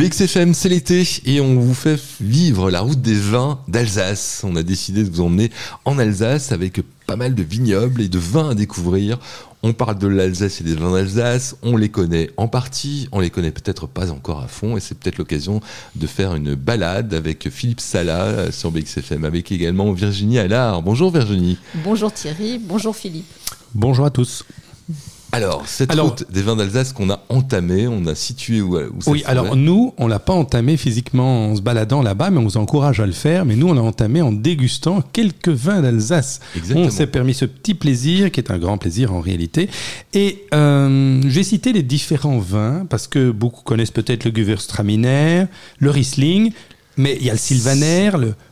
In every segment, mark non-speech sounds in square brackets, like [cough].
BXFM, c'est l'été et on vous fait vivre la route des vins d'Alsace. On a décidé de vous emmener en Alsace avec pas mal de vignobles et de vins à découvrir. On parle de l'Alsace et des vins d'Alsace, on les connaît en partie, on les connaît peut-être pas encore à fond et c'est peut-être l'occasion de faire une balade avec Philippe Sala sur BXFM, avec également Virginie Allard. Bonjour Virginie. Bonjour Thierry, bonjour Philippe. Bonjour à tous. Alors, cette route des vins d'Alsace qu'on a entamée, on a situé où, où Oui, alors nous, on l'a pas entamée physiquement en se baladant là-bas, mais on vous encourage à le faire. Mais nous, on l'a entamé en dégustant quelques vins d'Alsace. On s'est permis ce petit plaisir, qui est un grand plaisir en réalité. Et euh, j'ai cité les différents vins, parce que beaucoup connaissent peut-être le Gewürztraminer, le Riesling, mais il y a le Sylvaner,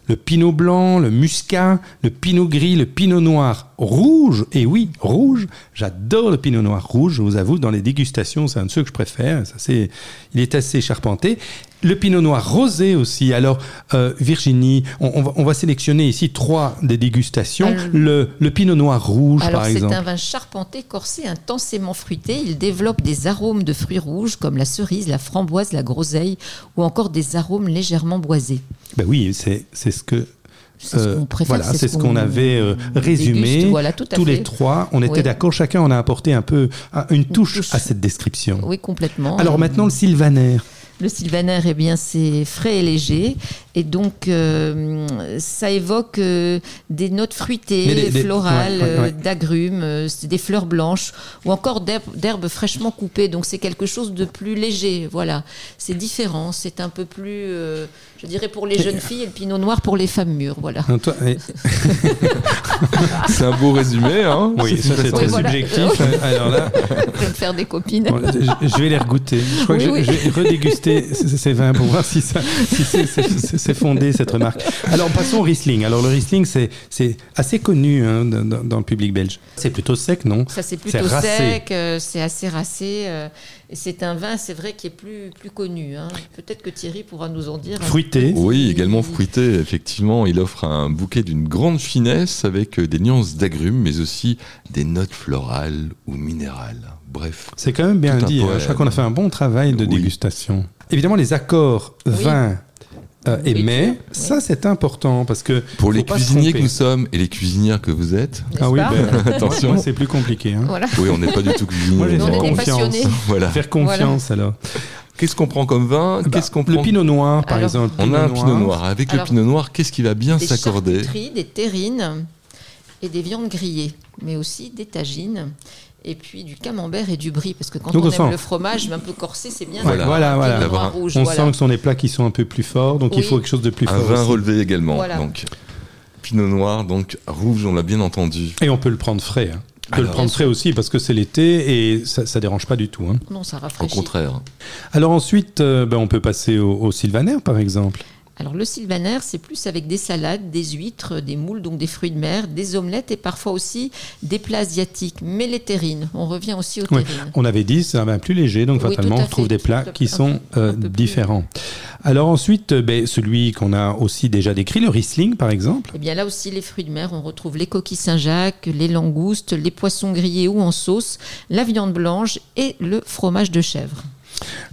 le, pinot blanc, le muscat, le pinot gris, le pinot noir rouge. Et oui, rouge. J'adore le pinot noir rouge, je vous avoue, dans les dégustations, c'est un de ceux que je préfère. Ça, c'est, il est assez charpenté. Le pinot noir rosé aussi. Alors, euh, Virginie, on, va, on, va, sélectionner ici trois des dégustations. le, le, pinot noir rouge, par exemple. C'est un vin charpenté, corsé, intensément fruité. Il développe des arômes de fruits rouges comme la cerise, la framboise, la groseille ou encore des arômes légèrement boisés. Ben oui, c'est ce que euh, voilà, c'est ce qu'on avait euh, résumé. Tous les trois, on était d'accord. Chacun en a apporté un peu une touche, à cette description. Oui, complètement. Alors maintenant, le sylvaner. Le sylvaner, eh bien, c'est frais et léger. Et donc, euh, ça évoque euh, des notes fruitées, florales, euh, d'agrumes, des fleurs blanches, ou encore d'herbes fraîchement coupées. Donc, c'est quelque chose de plus léger. Voilà. C'est différent. C'est un peu plus, je dirais, pour les jeunes filles et le pinot noir pour les femmes mûres. Voilà. [laughs] c'est un beau résumé. Hein oui, ça, c'est très subjectif. Alors là... [laughs] Je vais me faire des copines. je, vais les regoûter. Je crois que je, vais redéguster ces vins pour voir si, c'est fondé cette remarque. Alors passons au Riesling. Alors le Riesling, c'est assez connu hein, dans, le public belge. C'est plutôt sec, non? Ça c'est plutôt sec, euh, c'est assez racé. Euh, et c'est un vin, c'est vrai, qui est plus, plus connu. Hein. Peut-être que Thierry pourra nous en dire. Fruité. Oui, également fruité. Effectivement, il offre un bouquet d'une grande finesse avec des nuances d'agrumes, mais aussi des notes florales ou minérales. Bref. C'est quand même bien dit. Hein. Je crois qu'on a fait un bon travail de dégustation. Évidemment, les accords vin euh, et mais, ça c'est important parce que pour les cuisiniers que nous sommes et les cuisinières que vous êtes, ah oui, ben, [laughs] attention, c'est plus compliqué. Hein. Oui, on n'est pas du tout cuisiniers. Moi, j'ai [laughs] faire confiance. Voilà. Faire confiance alors. Qu'est-ce qu'on prend comme vin bah, Qu'est-ce qu'on Le pinot noir, par exemple. On a un pinot noir. Avec le pinot noir, qu'est-ce qui va bien s'accorder Des des terrines et des viandes grillées, mais aussi des tagines et puis du camembert et du brie parce que quand on, aime le fromage un peu corsé c'est bien voilà, voilà, voilà. rouge, on sent que ce sont des plats qui sont un peu plus forts donc il faut quelque chose de plus fort un vin relevé également donc pinot noir donc rouge on l'a bien entendu et on peut le prendre frais hein. On peut le prendre frais aussi parce que c'est l'été et ça, ça dérange pas du tout. Hein. Non, ça rafraîchit. Au contraire. Alors ensuite, euh, ben, on peut passer au, au sylvaner par exemple. Alors le sylvaner, c'est plus avec des salades, des huîtres, des moules, donc des fruits de mer, des omelettes et parfois aussi des plats asiatiques. Mais les terrines, on revient aussi aux terrines. on avait dit c'est un vin plus léger, donc fatalement on trouve des plats qui sont euh, différents. Alors ensuite, euh, ben, celui qu'on a aussi déjà décrit, le Riesling par exemple. Eh bien là aussi, les fruits de mer, on retrouve les coquilles Saint-Jacques, les langoustes, les poissons grillés ou en sauce, la viande blanche et le fromage de chèvre.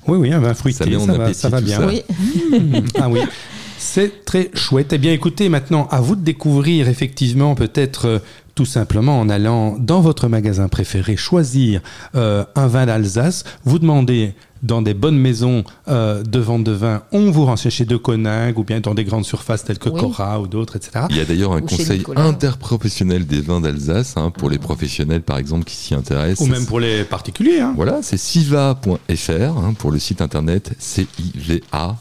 Oui, oui, un vin fruité, ça, ça, va, bien. Oui. ah oui. [laughs] C'est très chouette. Eh bien, écoutez, maintenant, à vous de découvrir effectivement peut-être euh, tout simplement en allant dans votre magasin préféré choisir euh, un vin d'Alsace. Vous demandez dans des bonnes maisons euh, de vente de vin, on vous renseigne chez De Coninck ou bien dans des grandes surfaces telles que Cora ou d'autres, etc. Il y a d'ailleurs un conseil interprofessionnel des vins d'Alsace hein, pour les professionnels par exemple qui s'y intéressent. Ou même pour les particuliers. Hein. Voilà, c'est siva.fr hein, pour le site internet civa.fr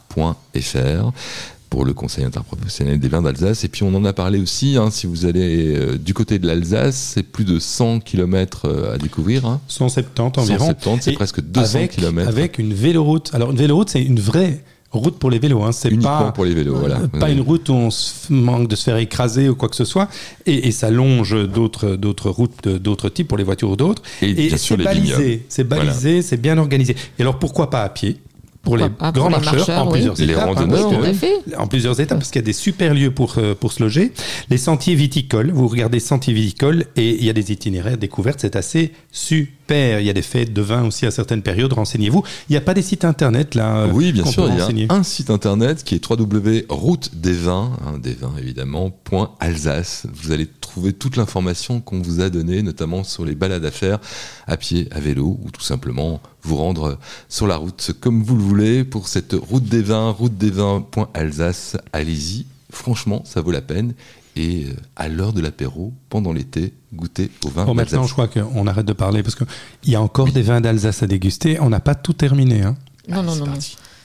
pour le Conseil interprofessionnel des vins d'Alsace. Et puis on en a parlé aussi, hein, si vous allez euh, du côté de l'Alsace, c'est plus de 100 km euh, à découvrir. Hein. 170 environ. 170, c'est presque 200 avec, km. Avec une véloroute. Alors une véloroute, c'est une vraie route pour les vélos. Hein. C'est pas pour les vélos, voilà. Pas une route où on manque de se faire écraser ou quoi que ce soit. Et, ça longe d'autres d'autres routes d'autres types pour les voitures ou d'autres. Et, c'est balisé, c'est balisé, c'est bien organisé. Et alors pourquoi pas à pied? Pour les grands marcheurs, en plusieurs étapes. Hein, en plusieurs étapes, parce qu'il y a des super lieux pour, euh, pour se loger. Les sentiers viticoles, vous regardez sentiers viticoles et il y a des itinéraires découvertes, c'est assez super Il y a des fêtes de vin aussi à certaines périodes. Renseignez-vous. Il n'y a pas des sites internet là Oui, bien sûr. Il y a un site internet qui est www.route des vins, hein, des vins évidemment, Alsace. Vous allez trouver toute l'information qu'on vous a donnée, notamment sur les balades à faire à pied, à vélo ou tout simplement vous rendre sur la route comme vous le voulez pour cette route des vins, route des vins.alsace. Allez-y, franchement, ça vaut la peine. Et euh, à l'heure de l'apéro, pendant l'été, goûter au vin. Bon, maintenant, je crois qu'on arrête de parler parce qu'il y a encore des vins d'Alsace à déguster. On n'a pas tout terminé. Hein. Non, non, non, non.